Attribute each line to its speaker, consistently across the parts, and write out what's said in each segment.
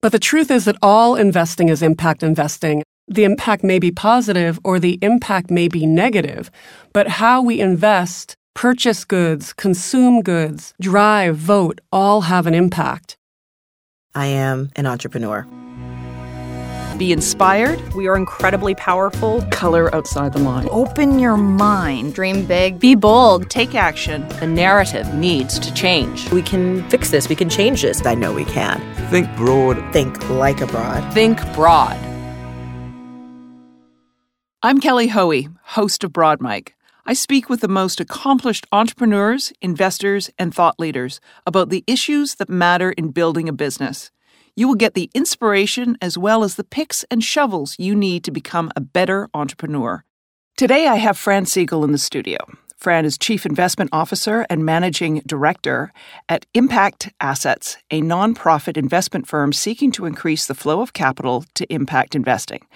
Speaker 1: But the truth is that all investing is impact investing. The impact may be positive or the impact may be negative, but how we invest, purchase goods, consume goods, drive, vote, all have an impact.
Speaker 2: I am an entrepreneur.
Speaker 3: Be inspired.
Speaker 4: We are incredibly powerful.
Speaker 3: Color outside the line.
Speaker 5: Open your mind.
Speaker 6: Dream big. Be bold.
Speaker 3: Take action.
Speaker 4: The narrative needs to change.
Speaker 2: We can fix this. We can change this. I know we can.
Speaker 7: Think broad.
Speaker 2: Think like a broad.
Speaker 4: Think broad.
Speaker 3: I'm Kelly Hoey, host of Broad Mike. I speak with the most accomplished entrepreneurs, investors, and thought leaders about the issues that matter in building a business. You will get the inspiration as well as the picks and shovels you need to become a better entrepreneur. Today, I have Fran Siegel in the studio. Fran is Chief Investment Officer and Managing Director at Impact Assets, a nonprofit investment firm seeking to increase the flow of capital to impact investing.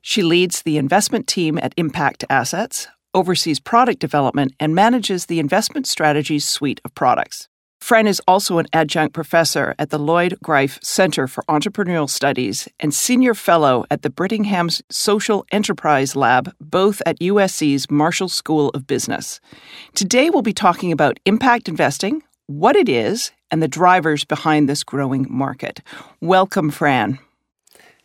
Speaker 3: She leads the investment team at Impact Assets, oversees product development, and manages the investment strategies suite of products. Fran is also an adjunct professor at the Lloyd Greif Center for Entrepreneurial Studies and senior fellow at the Brittingham's Social Enterprise Lab, both at USC's Marshall School of Business. Today we'll be talking about impact investing, what it is, and the drivers behind this growing market. Welcome, Fran.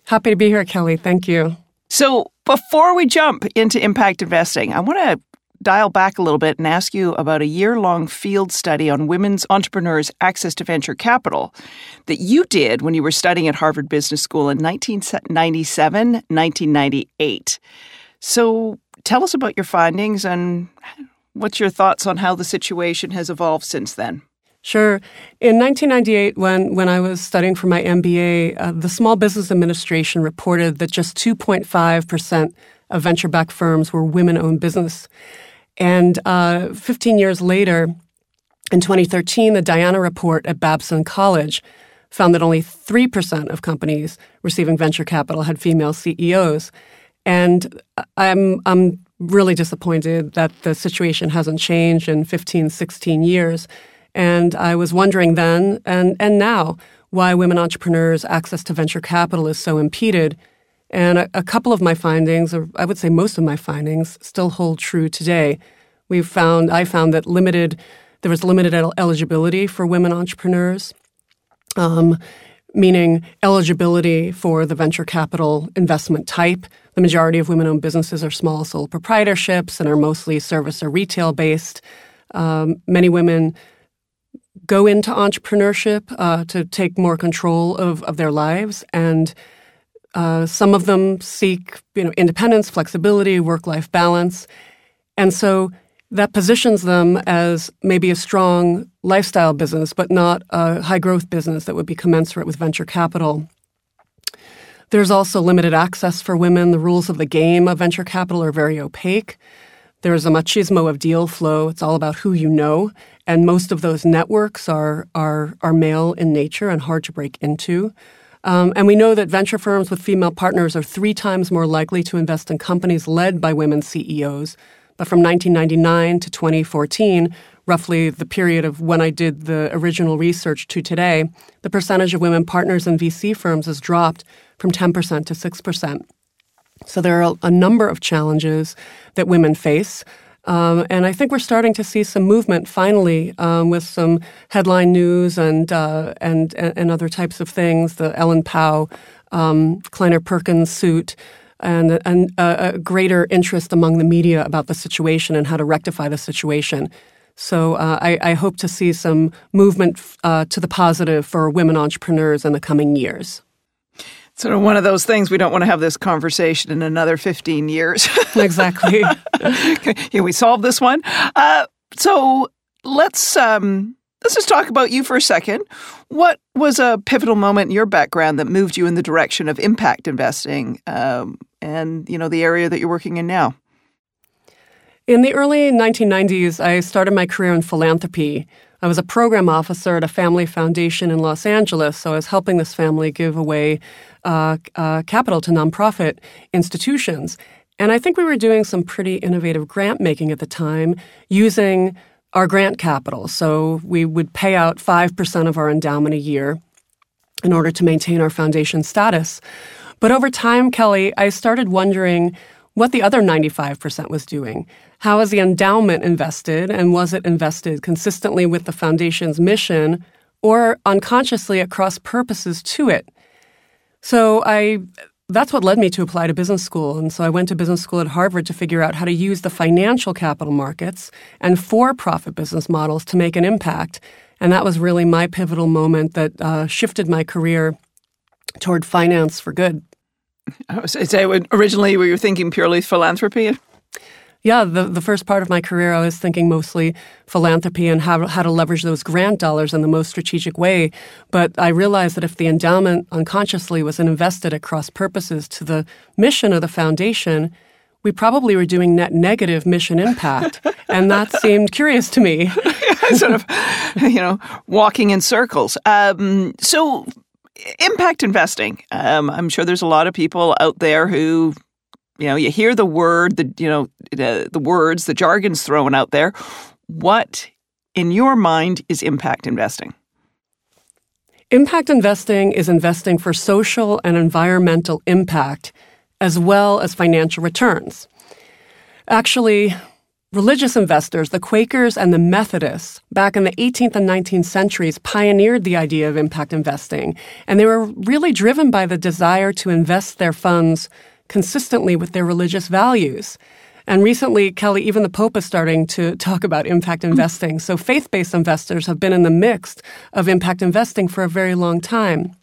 Speaker 1: Happy to be here, Kelly. Thank you.
Speaker 3: So, before we jump into impact investing, I want to dial back a little bit and ask you about a year long field study on women's entrepreneurs' access to venture capital that you did when you were studying at Harvard Business School in 1997 1998. So tell us about your findings and what's your thoughts on how the situation has evolved since then?
Speaker 1: Sure. In 1998, when, when I was studying for my MBA, uh, the Small Business Administration reported that just 2.5% of venture backed firms were women owned business. And uh, 15 years later, in 2013, the Diana report at Babson College found that only 3% of companies receiving venture capital had female CEOs. And I'm, I'm really disappointed that the situation hasn't changed in 15, 16 years. And I was wondering then and, and now why women entrepreneurs' access to venture capital is so impeded and a, a, couple of my findings, or I would say most of my findings, still hold true today. We found, I found that limited, there was limited eligibility for women entrepreneurs, um, meaning eligibility for the venture capital investment type. The majority of women-owned businesses are small sole proprietorships and are mostly service or retail based. Um, many women go into entrepreneurship uh, to take more control of, of their lives and uh, some of them seek, you know, independence, flexibility, work-life balance, and so that positions them as maybe a strong lifestyle business, but not a high-growth business that would be commensurate with venture capital. There's also limited access for women. The rules of the game of venture capital are very opaque. There's a machismo of deal flow. It's all about who you know, and most of those networks are are are male in nature and hard to break into. Um, and we know that venture firms with female partners are three times more likely to invest in companies led by women CEOs. But from 1999 to 2014, roughly the period of when I did the original research to today, the percentage of women partners in VC firms has dropped from 10% to 6%. So there are a number of challenges that women face. Um, and I think we're starting to see some movement finally um, with some headline news and, uh, and and other types of things. The Ellen Pao, um, Kleiner Perkins suit, and, and a greater interest among the media about the situation and how to rectify the situation. So uh, I, I, hope to see some movement uh, to the positive for women entrepreneurs in the coming years
Speaker 3: sort of one of those things we don't want to have this conversation in another 15 years.
Speaker 1: exactly.
Speaker 3: okay, yeah, we solved this one. Uh, so let's um, let's just talk about you for a second. What was a pivotal moment in your background that moved you in the direction of impact investing, um, and you know the area that you're working in now?
Speaker 1: In the early 1990s, I started my career in philanthropy. I was a program officer at a family foundation in Los Angeles, so I was helping this family give away uh, uh, capital to nonprofit institutions. And I think we were doing some pretty innovative grant making at the time using our grant capital. So we would pay out 5% of our endowment a year in order to maintain our foundation status. But over time, Kelly, I started wondering what the other 95% was doing. How was the endowment invested, and was it invested consistently with the foundation's mission or unconsciously at cross purposes to it? So I that's what led me to apply to business school. And so I went to business school at Harvard to figure out how to use the financial capital markets and for profit business models to make an impact. And that was really my pivotal moment that uh, shifted my career toward finance for good.
Speaker 3: I was say originally were you thinking purely philanthropy?
Speaker 1: Yeah, the, the first part of my career, I was thinking mostly philanthropy and how, how to leverage those grant dollars in the most strategic way. But I realized that if the endowment unconsciously was invested across purposes to the mission of the foundation, we probably were doing net negative mission impact. and that seemed curious to me.
Speaker 3: sort of, you know, walking in circles. Um, so, impact investing. Um, I'm sure there's a lot of people out there who you know, you hear the word, the you know, the, the words, the jargon's thrown out there. What, in your mind, is impact investing?
Speaker 1: Impact investing is investing for social and environmental impact as well as financial returns. Actually, religious investors, the Quakers and the Methodists, back in the 18th and 19th centuries, pioneered the idea of impact investing. And they were really driven by the desire to invest their funds consistently with their religious values. And recently, Kelly, even the Pope is starting to talk about impact investing. So faith based investors have been in the mix of impact investing for a very long time.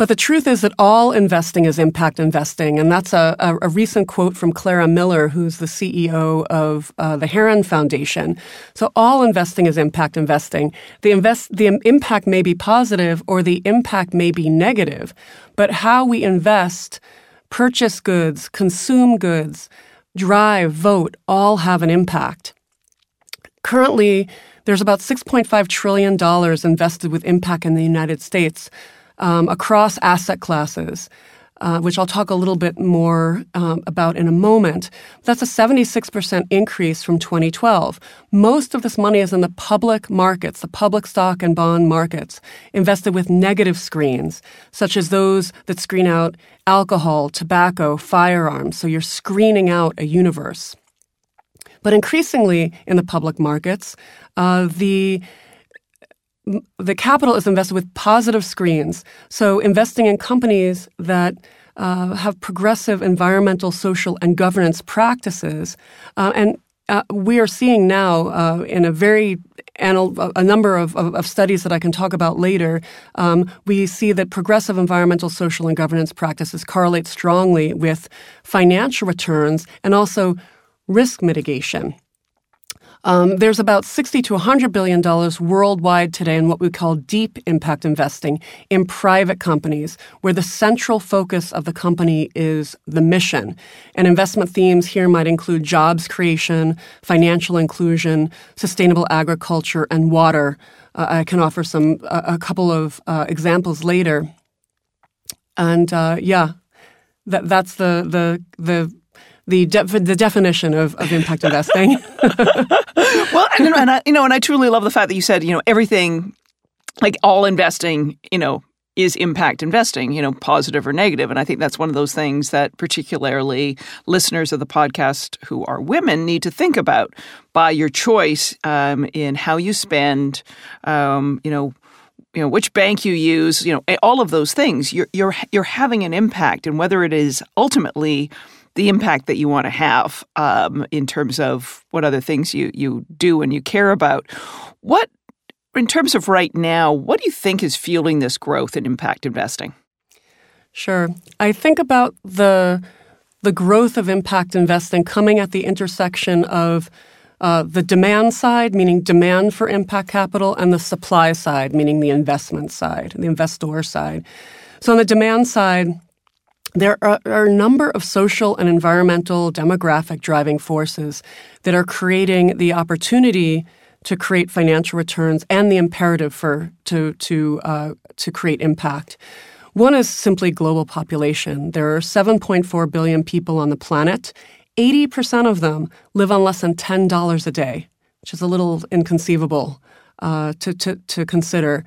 Speaker 1: But the truth is that all investing is impact investing. And that's a, a, a recent quote from Clara Miller, who's the CEO of uh, the Heron Foundation. So all investing is impact investing. The, invest, the impact may be positive or the impact may be negative, but how we invest purchase goods, consume goods, drive, vote, all have an impact. Currently, there's about $6.5 trillion invested with impact in the United States um, across asset classes uh, which I'll talk a little bit more um, about in a moment. That's a 76% increase from 2012. Most of this money is in the public markets, the public stock and bond markets, invested with negative screens, such as those that screen out alcohol, tobacco, firearms. So you're screening out a universe. But increasingly in the public markets, uh, the the capital is invested with positive screens. So investing in companies that uh, have progressive environmental, social, and governance practices. Uh, and uh, we are seeing now uh, in a very anal- a number of, of, of, studies that I can talk about later, um, we see that progressive environmental, social, and governance practices correlate strongly with financial returns and also risk mitigation. Um, there's about 60 to 100 billion dollars worldwide today in what we call deep impact investing in private companies, where the central focus of the company is the mission. And investment themes here might include jobs creation, financial inclusion, sustainable agriculture, and water. Uh, I can offer some a couple of uh, examples later. And uh, yeah, that that's the the the the de- the definition of, of impact investing.
Speaker 3: well, and, and I, you know, and I truly love the fact that you said, you know, everything, like all investing, you know, is impact investing, you know, positive or negative. And I think that's one of those things that particularly listeners of the podcast who are women need to think about by your choice um, in how you spend, um, you know, you know which bank you use, you know, all of those things. You're you're you're having an impact, and whether it is ultimately the impact that you want to have um, in terms of what other things you you do and you care about. What, in terms of right now, what do you think is fueling this growth in impact investing?
Speaker 1: Sure, I think about the the growth of impact investing coming at the intersection of uh, the demand side, meaning demand for impact capital, and the supply side, meaning the investment side, the investor side. So on the demand side, there are, are, a number of social and environmental demographic driving forces that are creating the opportunity to create financial returns and the imperative for to to uh, to create impact. One is simply global population. There are 7.4 billion people on the planet. 80% of them live on less than $10 a day, which is a little inconceivable uh, to, to, to consider.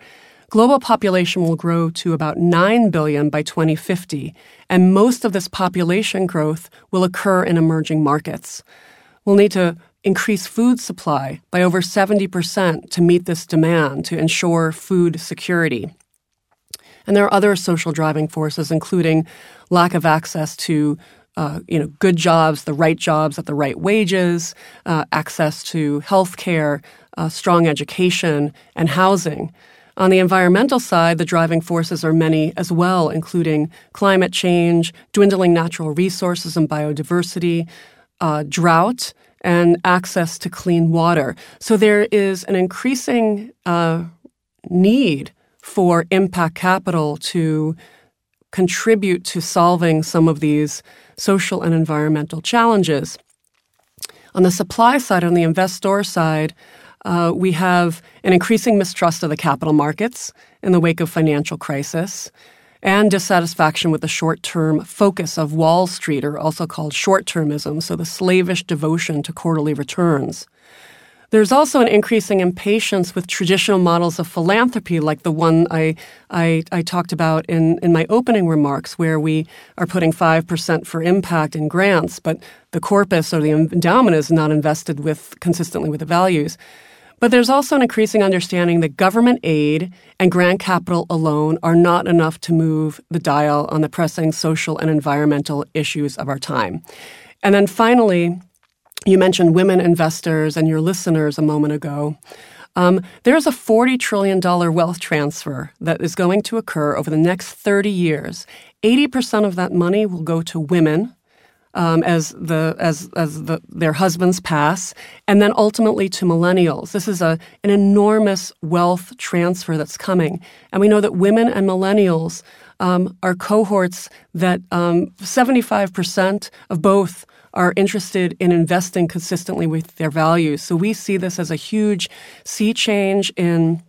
Speaker 1: Global population will grow to about 9 billion by 2050, and most of this population growth will occur in emerging markets. We'll need to increase food supply by over 70% to meet this demand to ensure food security. And there are other social driving forces, including lack of access to uh, you know, good jobs, the right jobs at the right wages, uh, access to health care, uh, strong education, and housing. On the environmental side, the driving forces are many as well, including climate change, dwindling natural resources and biodiversity, uh, drought, and access to clean water. So there is an increasing uh, need for impact capital to contribute to solving some of these social and environmental challenges. On the supply side, on the investor side, uh, we have an increasing mistrust of the capital markets in the wake of financial crisis and dissatisfaction with the short term focus of Wall Street, or also called short termism, so the slavish devotion to quarterly returns. There's also an increasing impatience with traditional models of philanthropy, like the one I, I, I, talked about in, in my opening remarks, where we are putting 5% for impact in grants, but the corpus or the endowment is not invested with consistently with the values. But there's also an increasing understanding that government aid and grant capital alone are not enough to move the dial on the pressing social and environmental issues of our time. And then finally, you mentioned women investors and your listeners a moment ago. Um, there's a $40 trillion wealth transfer that is going to occur over the next 30 years. 80% of that money will go to women um, as the as as the, their husbands pass, and then ultimately to millennials. This is a an enormous wealth transfer that's coming, and we know that women and millennials um, are cohorts that um, 75% of both are interested in investing consistently with their values. So we see this as a huge sea change in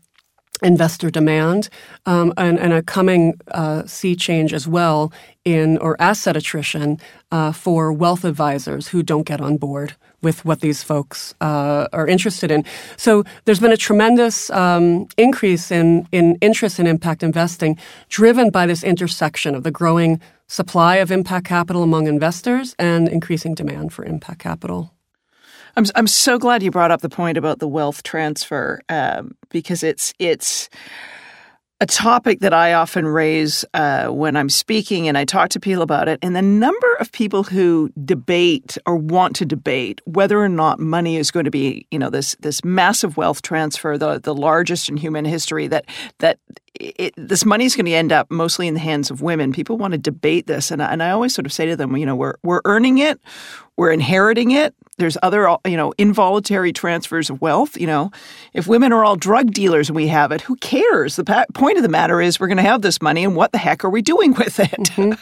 Speaker 1: investor demand um, and, and, a coming uh, sea change as well in or asset attrition uh, for wealth advisors who don't get on board with what these folks uh, are interested in. So there's been a tremendous um, increase in, in interest in impact investing driven by this intersection of the growing supply of impact capital among investors and increasing demand for impact capital.
Speaker 3: I'm I'm so glad you brought up the point about the wealth transfer um, because it's it's a topic that I often raise uh, when I'm speaking and I talk to people about it. And the number of people who debate or want to debate whether or not money is going to be, you know, this this massive wealth transfer, the the largest in human history, that that it, this money is going to end up mostly in the hands of women. People want to debate this, and and I always sort of say to them, you know, we're we're earning it, we're inheriting it. There's other, you know, involuntary transfers of wealth. You know, if women are all drug dealers and we have it, who cares? The pa- point of the matter is we're going to have this money, and what the heck are we doing with it? Mm-hmm.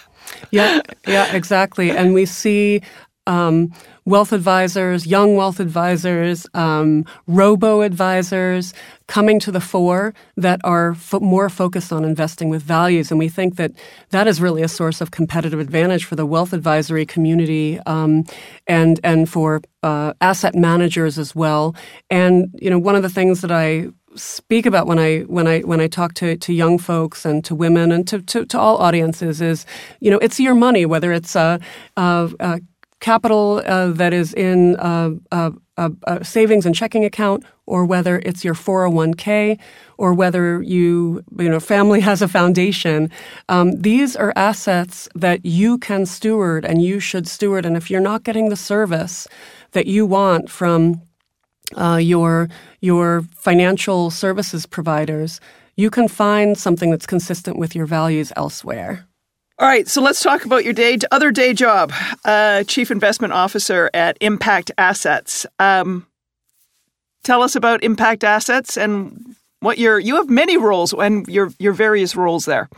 Speaker 1: Yeah, yeah, exactly. And we see um, wealth advisors, young wealth advisors, um, robo advisors coming to the fore that are fo- more focused on investing with values. And we think that that is really a source of competitive advantage for the wealth advisory community um, and and for uh, asset managers as well. And you know, one of the things that I speak about when I when I when I talk to, to young folks and to women and to, to, to all audiences is you know it's your money whether it's a, capital uh, that is in a, a, a, savings and checking account, or whether it's your 401k, or whether you, you know, family has a foundation. Um, these are assets that you can steward and you should steward. And if you're not getting the service that you want from uh, your your financial services providers, you can find something that's consistent with your values elsewhere.
Speaker 3: All right, so let's talk about your day other day job, uh, chief investment officer at Impact Assets. Um, tell us about Impact Assets and what your you have many roles and your your various roles there.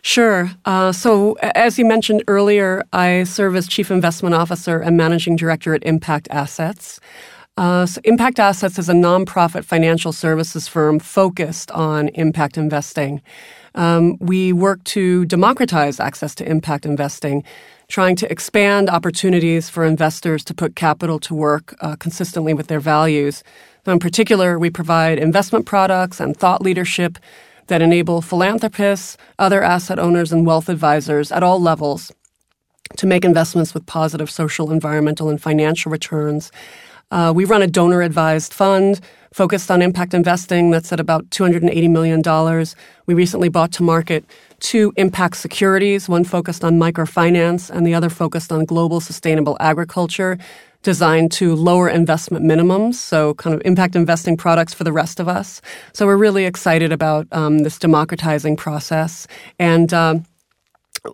Speaker 1: Sure. Uh, so, as you mentioned earlier, I serve as Chief Investment Officer and Managing Director at Impact Assets. Uh, so Impact Assets is a nonprofit financial services firm focused on impact investing. Um, we work to democratize access to impact investing, trying to expand opportunities for investors to put capital to work uh, consistently with their values. in particular, we provide investment products and thought leadership that enable philanthropists, other asset owners, and wealth advisors at all levels to make investments with positive social, environmental, and financial returns. Uh, we run a donor advised fund focused on impact investing that's at about $280 million. We recently bought to market two impact securities, one focused on microfinance and the other focused on global sustainable agriculture, designed to lower investment minimums, so kind of impact investing products for the rest of us. So we're really excited about um, this democratizing process. And uh,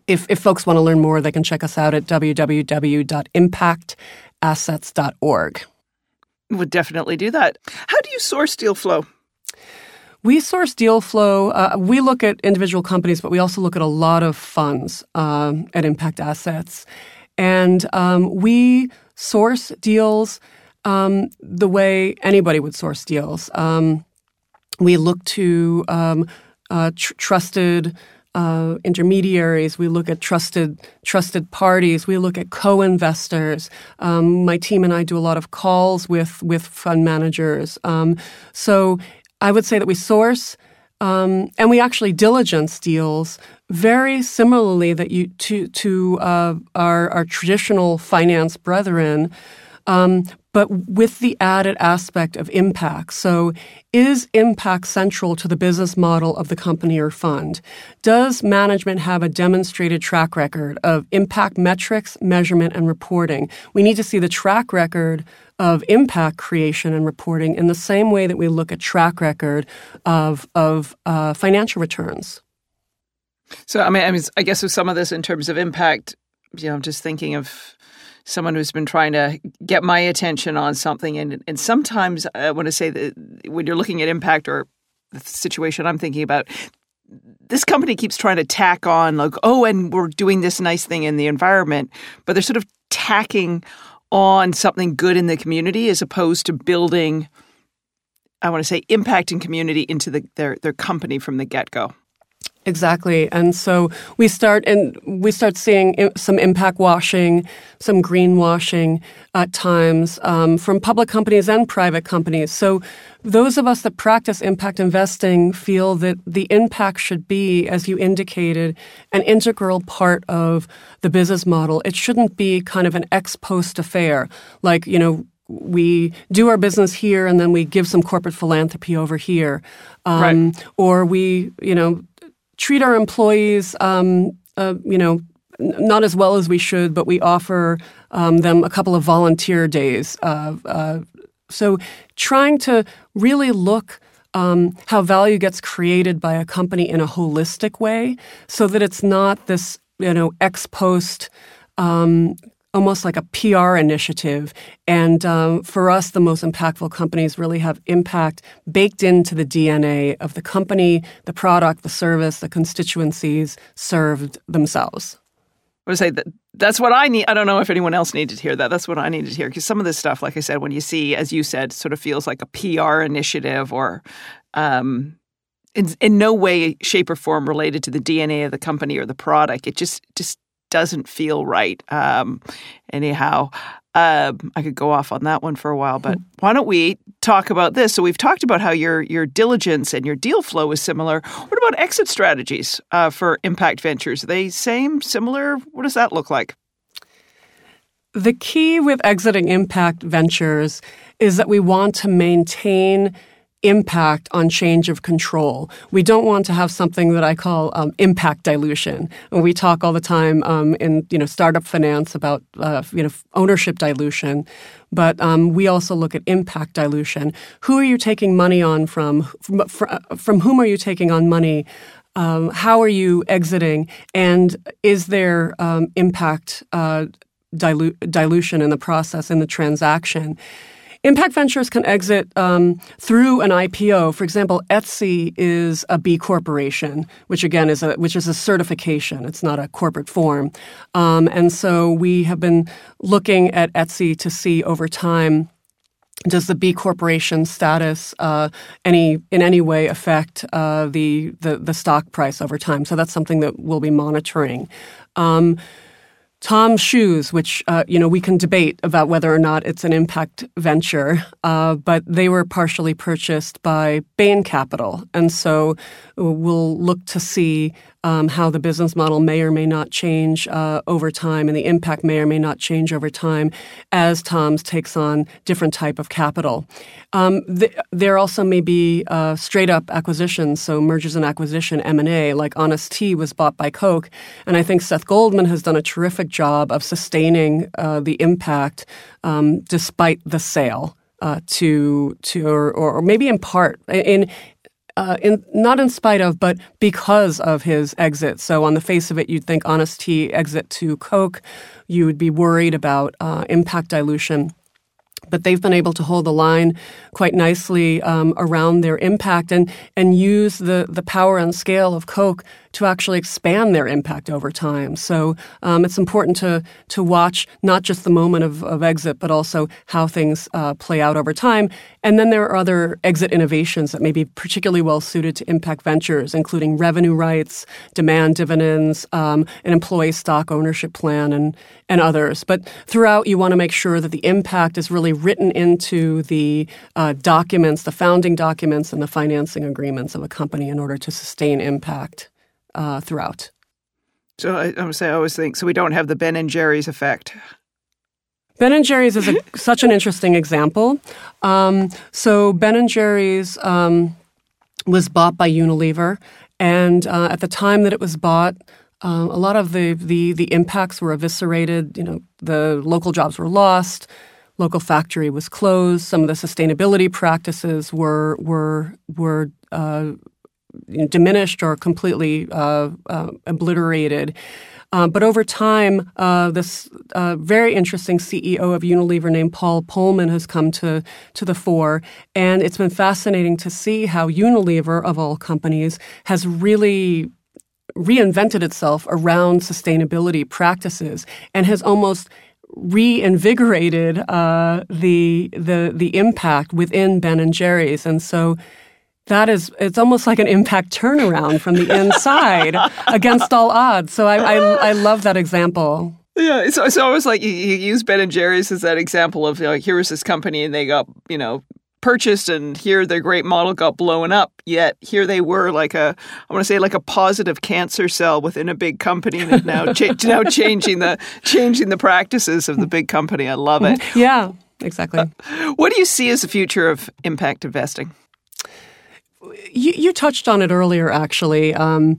Speaker 1: if, if folks want to learn more, they can check us out at www.impactassets.org.
Speaker 3: Would definitely do that. How do you source deal flow?
Speaker 1: We source deal flow. Uh, we look at individual companies, but we also look at a lot of funds um, at Impact Assets. And um, we source deals um, the way anybody would source deals. Um, we look to um, uh, tr- trusted uh, intermediaries. We look at trusted trusted parties. We look at co-investors. Um, my team and I do a lot of calls with with fund managers. Um, so I would say that we source um, and we actually diligence deals very similarly that you to to uh, our our traditional finance brethren. Um, but with the added aspect of impact. So, is impact central to the business model of the company or fund? Does management have a demonstrated track record of impact metrics, measurement, and reporting? We need to see the track record of impact creation and reporting in the same way that we look at track record of, of uh, financial returns.
Speaker 3: So, I mean, I mean, I guess with some of this in terms of impact, you know, I'm just thinking of someone who's been trying to get my attention on something. And, and sometimes uh, I want to say that when you're looking at impact or the situation I'm thinking about, this company keeps trying to tack on, like, oh, and we're doing this nice thing in the environment, but they're sort of tacking on something good in the community as opposed to building, I want to say, impacting community into the, their, their company from the get go.
Speaker 1: Exactly. And so we start and we start seeing some impact washing, some greenwashing at times um, from public companies and private companies. So those of us that practice impact investing feel that the impact should be, as you indicated, an integral part of the business model. It shouldn't be kind of an ex post affair, like, you know, we do our business here and then we give some corporate philanthropy over here. Um, right. Or we, you know, treat our employees, um, uh, you know, not as well as we should, but we offer um, them a couple of volunteer days. Uh, uh, so, trying to really look um, how value gets created by a company in a holistic way, so that it's not this, you know, ex post um, almost like a PR initiative. And um, for us, the most impactful companies really have impact baked into the DNA of the company, the product, the service, the constituencies served themselves.
Speaker 3: I would say that that's what I need. I don't know if anyone else needed to hear that. That's what I needed to hear because some of this stuff, like I said, when you see, as you said, sort of feels like a PR initiative or um, in, in no way, shape, or form related to the DNA of the company or the product. It just just doesn't feel right. Um, anyhow, uh, I could go off on that one for a while, but why don't we talk about this? So we've talked about how your your diligence and your deal flow is similar. What about exit strategies uh, for impact ventures? Are they same, similar? What does that look like?
Speaker 1: The key with exiting impact ventures is that we want to maintain impact on change of control. We don't want to have something that I call um, impact dilution. And we talk all the time um, in you know startup finance about uh, you know ownership dilution, but um, we also look at impact dilution. Who are you taking money on from? From, from whom are you taking on money? Um, how are you exiting? And is there um, impact uh, dilu- dilution in the process in the transaction? Impact ventures can exit um, through an IPO. For example, Etsy is a B corporation, which again is a which is a certification. It's not a corporate form, um, and so we have been looking at Etsy to see over time does the B corporation status uh, any in any way affect uh, the, the, the stock price over time? So that's something that we'll be monitoring. Um, TOMS Shoes, which uh, you know we can debate about whether or not it's an impact venture, uh, but they were partially purchased by Bain Capital, and so we'll look to see um, how the business model may or may not change uh, over time, and the impact may or may not change over time as TOMS takes on different type of capital. Um, th- there also may be uh, straight up acquisitions, so mergers and acquisition M and A, like Honest Tea was bought by Coke, and I think Seth Goldman has done a terrific job of sustaining uh, the impact um, despite the sale. Uh, to to or, or maybe in part in uh, in, not in spite of, but because of his exit. So, on the face of it, you'd think Honest Tea exit to Coke, you would be worried about uh, impact dilution. But they've been able to hold the line quite nicely um, around their impact and, and use the, the power and scale of Coke to actually expand their impact over time. So um, it's important to to watch not just the moment of, of exit, but also how things uh, play out over time. And then there are other exit innovations that may be particularly well suited to impact ventures, including revenue rights, demand dividends, um, an employee stock ownership plan, and and others. But throughout, you want to make sure that the impact is really written into the uh, documents, the founding documents, and the financing agreements of a company in order to sustain impact uh, throughout.
Speaker 3: So I, I say I always think so. We don't have the Ben and Jerry's effect.
Speaker 1: Ben and Jerry's is a, such an interesting example. Um, so Ben and Jerry's um, was bought by Unilever, and uh, at the time that it was bought, um, a lot of the, the the impacts were eviscerated. You know, the local jobs were lost, local factory was closed. Some of the sustainability practices were were were uh, diminished or completely uh, uh, obliterated. Uh, but over time, uh, this uh, very interesting CEO of Unilever named Paul Polman has come to, to the fore. And it's been fascinating to see how Unilever, of all companies, has really reinvented itself around sustainability practices and has almost reinvigorated uh, the the the impact within Ben and Jerry's, and so that is, it's almost like an impact turnaround from the inside against all odds. So I, I, I love that example.
Speaker 3: Yeah, it's, it's always like you, you use Ben and Jerry's as that example of you know, here was this company and they got you know purchased and here their great model got blown up yet here they were like a i want to say like a positive cancer cell within a big company and now cha- now changing the changing the practices of the big company i love it
Speaker 1: yeah exactly
Speaker 3: uh, what do you see as the future of impact investing
Speaker 1: you, you touched on it earlier, actually, um,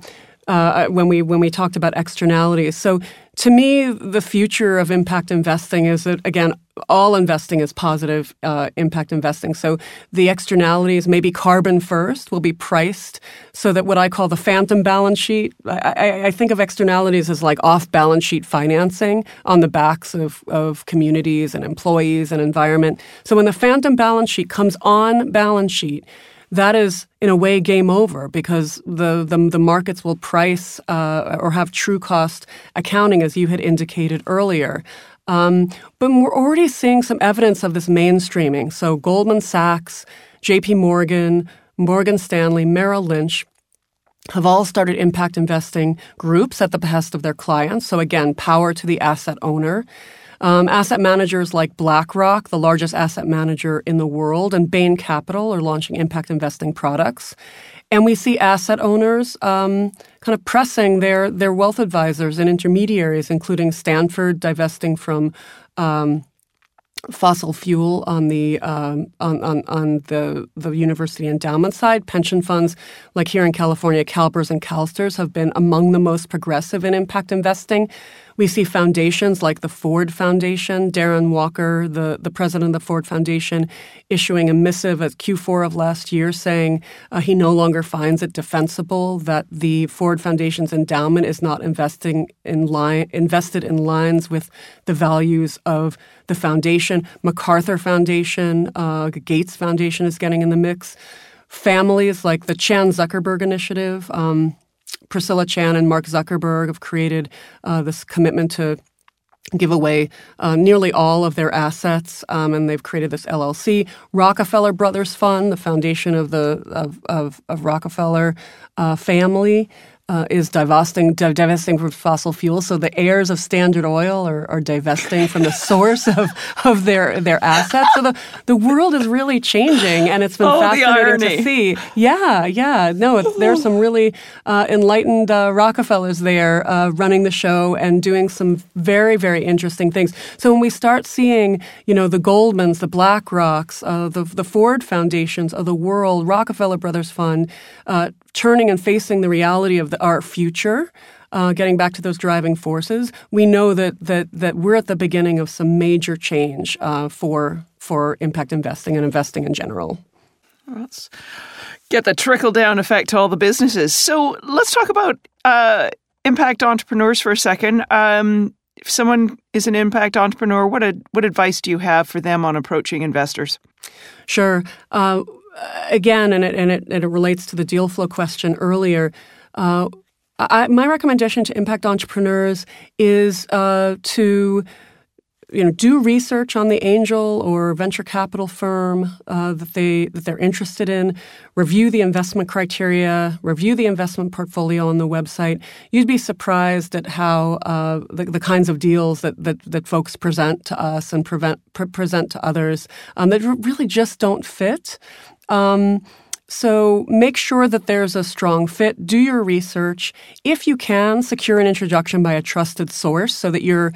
Speaker 1: uh, when we when we talked about externalities. So, to me, the future of impact investing is that again, all investing is positive uh, impact investing. So, the externalities, maybe carbon first, will be priced so that what I call the phantom balance sheet. I, I, I think of externalities as like off balance sheet financing on the backs of, of communities and employees and environment. So, when the phantom balance sheet comes on balance sheet that is in a way game over because the the, the markets will price uh, or have true cost accounting as you had indicated earlier. Um, but we're already seeing some evidence of this mainstreaming. So Goldman Sachs, J.P. Morgan, Morgan Stanley, Merrill Lynch have all started impact investing groups at the behest of their clients. So again, power to the asset owner. Um, asset managers like BlackRock, the largest asset manager in the world, and Bain Capital are launching impact investing products. And we see asset owners um, kind of pressing their, their wealth advisors and intermediaries, including Stanford divesting from um, fossil fuel on the um, on, on, on the the university endowment side. Pension funds, like here in California, CalPERS and CalSTRS, have been among the most progressive in impact investing. We see foundations like the Ford Foundation, Darren Walker, the, the president of the Ford Foundation, issuing a missive at Q4 of last year saying uh, he no longer finds it defensible that the Ford Foundation's endowment is not investing in line, invested in lines with the values of the foundation. MacArthur Foundation, uh, Gates Foundation is getting in the mix. Families like the Chan Zuckerberg Initiative, um, Priscilla Chan and Mark Zuckerberg have created uh, this commitment to give away uh, nearly all of their assets, um, and they've created this LLC. Rockefeller Brothers Fund, the foundation of the of, of, of Rockefeller uh, family, uh, is divesting, divesting from fossil fuels. So the heirs of Standard Oil are, are divesting from the source of, of their, their assets. So the, the world is really changing, and it's been
Speaker 3: oh,
Speaker 1: fascinating to see. Yeah, yeah. No, there's some really uh, enlightened uh, Rockefellers there uh, running the show and doing some very, very interesting things. So when we start seeing, you know, the Goldmans, the BlackRocks, uh, the, the Ford Foundations of the world, Rockefeller Brothers Fund, uh, turning and facing the reality of the, our future, uh, getting back to those driving forces, we know that that that we're at the beginning of some major change uh, for for impact investing and investing in general.
Speaker 3: Let's get the trickle down effect to all the businesses. So let's talk about uh, impact entrepreneurs for a second. Um, if someone is an impact entrepreneur, what a, what advice do you have for them on approaching investors?
Speaker 1: Sure. Uh, again, and it, and it, and it relates to the deal flow question earlier. Uh, I, my recommendation to impact entrepreneurs is uh, to you know do research on the angel or venture capital firm uh, that they that they're interested in review the investment criteria review the investment portfolio on the website. You'd be surprised at how uh, the, the, kinds of deals that, that, that folks present to us and prevent, pre- present to others um, that really just don't fit. Um, so make sure that there's a strong fit. Do your research. If you can, secure an introduction by a trusted source so that your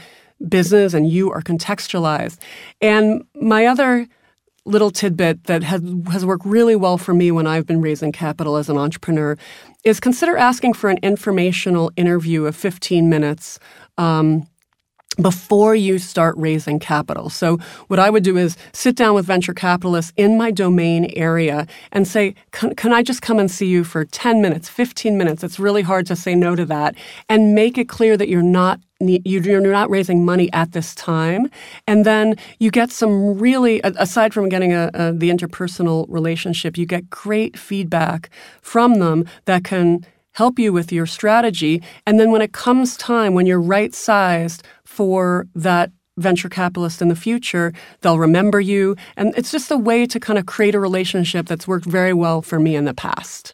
Speaker 1: business and you are contextualized. And my other little tidbit that has, has worked really well for me when I've been raising capital as an entrepreneur is consider asking for an informational interview of 15 minutes. Um, before you start raising capital. So what I would do is sit down with venture capitalists in my domain area and say, can, can, I just come and see you for 10 minutes, 15 minutes? It's really hard to say no to that and make it clear that you're not you're not raising money at this time, and then you get some really, aside from getting a, a, the interpersonal relationship, you get great feedback from them that can help you with your strategy. And then when it comes time, when you're right sized for that venture capitalist in the future, they'll remember you. And it's just a way to kind of create a relationship that's worked very well for me in the past.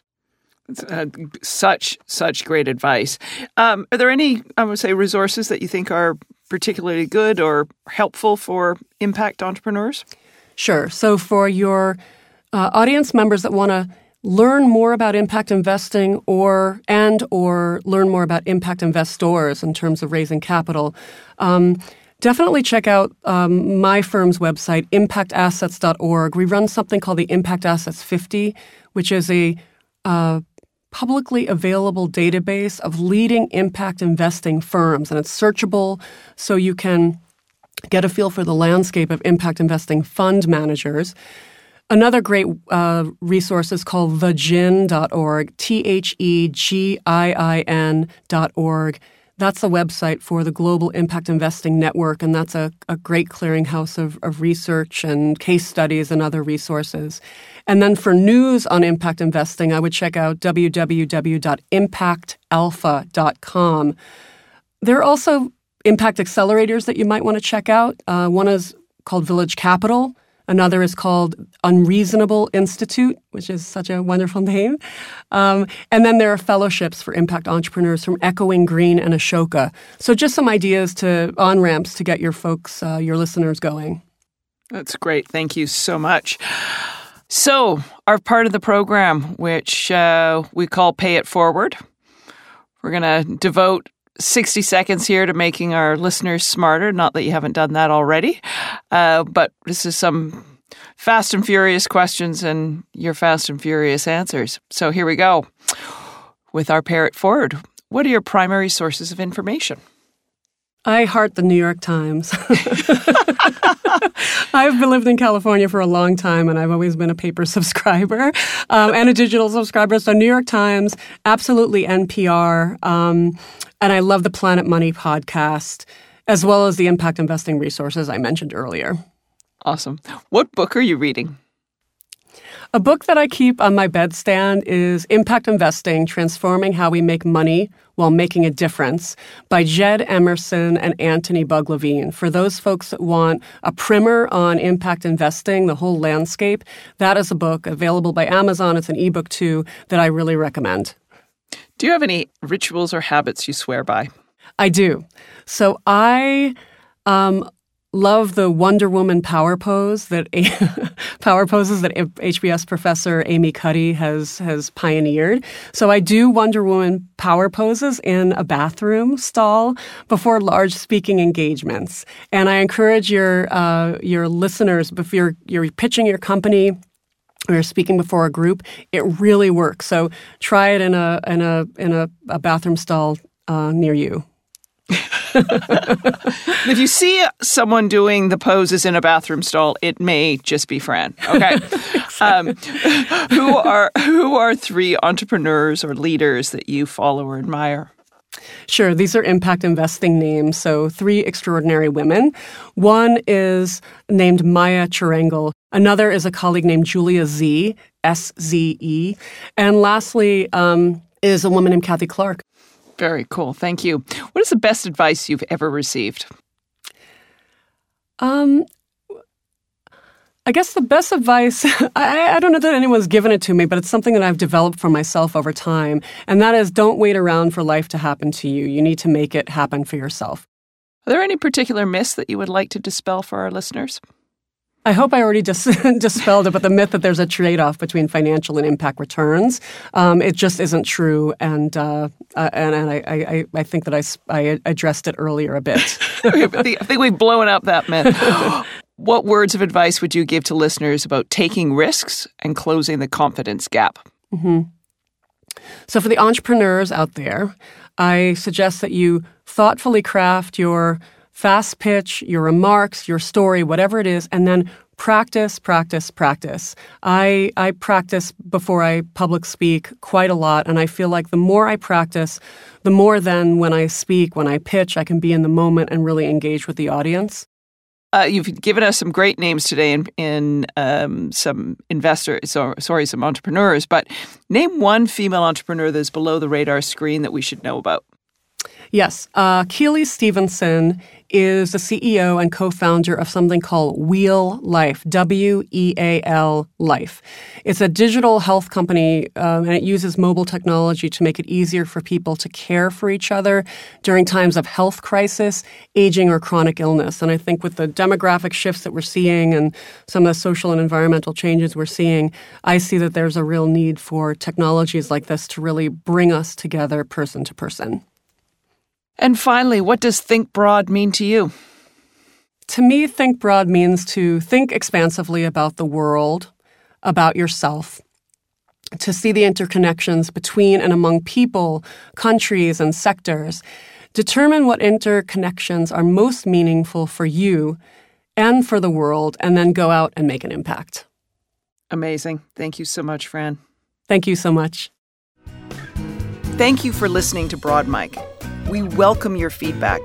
Speaker 3: Uh, such such great advice. Um, are there any I would say resources that you think are particularly good or helpful for impact entrepreneurs?
Speaker 1: Sure. So for your uh, audience members that want to learn more about impact investing or and or learn more about impact investors in terms of raising capital um, definitely check out um, my firm's website impactassets.org we run something called the impact assets 50 which is a uh, publicly available database of leading impact investing firms and it's searchable so you can get a feel for the landscape of impact investing fund managers Another great uh, resource is called thegiin.org, T H E G I I N.org. That's the website for the Global Impact Investing Network, and that's a, a great clearinghouse of, of research and case studies and other resources. And then for news on impact investing, I would check out www.impactalpha.com. There are also impact accelerators that you might want to check out. Uh, one is called Village Capital. Another is called Unreasonable Institute, which is such a wonderful name. Um, and then there are fellowships for impact entrepreneurs from Echoing Green and Ashoka. So just some ideas to on ramps to get your folks, uh, your listeners going.
Speaker 3: That's great. Thank you so much. So, our part of the program, which uh, we call Pay It Forward, we're going to devote 60 seconds here to making our listeners smarter. Not that you haven't done that already, uh, but this is some fast and furious questions and your fast and furious answers. So here we go with our Pay It Forward. What are your primary sources of information?
Speaker 1: I heart the New York Times. I've been lived in California for a long time, and I've always been a paper subscriber um, and a digital subscriber. So New York Times, absolutely NPR, um, and I love the Planet Money podcast, as well as the impact investing resources I mentioned earlier.
Speaker 3: Awesome. What book are you reading?
Speaker 1: A book that I keep on my bedstand is Impact Investing Transforming How We Make Money While Making a Difference by Jed Emerson and Antony Bugg-Levine. For those folks that want a primer on impact investing, the whole landscape, that is a book available by Amazon. It's an ebook too that I really recommend.
Speaker 3: Do you have any rituals or habits you swear by?
Speaker 1: I do. So I um, love the Wonder Woman power pose that power poses that HBS professor Amy Cuddy has has pioneered. So I do Wonder Woman power poses in a bathroom stall before large speaking engagements, and I encourage your uh, your listeners if you're you're pitching your company or speaking before a group, it really works. So try it in a in a in a, a bathroom stall uh, near you.
Speaker 3: if you see someone doing the poses in a bathroom stall, it may just be Fran. Okay. um, who are who are three entrepreneurs or leaders that you follow or admire?
Speaker 1: Sure, these are impact investing names. So, three extraordinary women. One is named Maya Chorengel. Another is a colleague named Julia Z, S Z E. And lastly, um, is a woman named Kathy Clark.
Speaker 3: Very cool. Thank you. What is the best advice you've ever received?
Speaker 1: Um, I guess the best advice, I, I, don't know that anyone's given it to me, but it's something that I've developed for myself over time. And that is don't wait around for life to happen to you. You need to make it happen for yourself.
Speaker 3: Are there any particular myths that you would like to dispel for our listeners?
Speaker 1: I hope I already dis- dispelled it, but the myth that there's a trade off between financial and impact returns, um, it just isn't true. And uh, uh, and, and I, I, I, think that I, I addressed it earlier a bit.
Speaker 3: I think we've blown up that myth. what words of advice would you give to listeners about taking risks and closing the confidence gap?
Speaker 1: Mm-hmm. So, for the entrepreneurs out there, I suggest that you thoughtfully craft your fast pitch, your remarks, your story, whatever it is, and then practice, practice, practice. I, I practice before I public speak quite a lot, and I feel like the more I practice, the more then when I speak, when I pitch, I can be in the moment and really engage with the audience.
Speaker 3: Uh, you've given us some great names today in, in um, some investors, so, sorry, some entrepreneurs, but name one female entrepreneur that's below the radar screen that we should know about.
Speaker 1: Yes. Uh, Keely Stevenson is the CEO and co founder of something called Weal Life, W E A L Life. It's a digital health company um, and it uses mobile technology to make it easier for people to care for each other during times of health crisis, aging, or chronic illness. And I think with the demographic shifts that we're seeing and some of the social and environmental changes we're seeing, I see that there's a real need for technologies like this to really bring us together person to person.
Speaker 3: And finally, what does think broad mean to you?
Speaker 1: To me, think broad means to think expansively about the world, about yourself, to see the interconnections between and among people, countries, and sectors. Determine what interconnections are most meaningful for you and for the world, and then go out and make an impact.
Speaker 3: Amazing. Thank you so much, Fran.
Speaker 1: Thank you so much.
Speaker 3: Thank you for listening to Broad Mic. We welcome your feedback.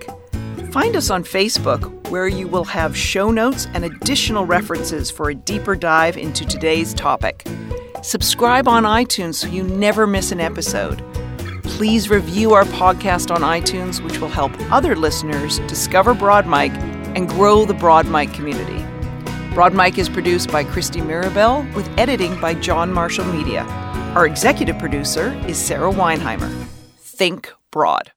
Speaker 3: Find us on Facebook, where you will have show notes and additional references for a deeper dive into today's topic. Subscribe on iTunes so you never miss an episode. Please review our podcast on iTunes, which will help other listeners discover Broad Mic and grow the Broad Mic community. Broad Mic is produced by Christy Mirabel with editing by John Marshall Media. Our executive producer is Sarah Weinheimer. Think broad.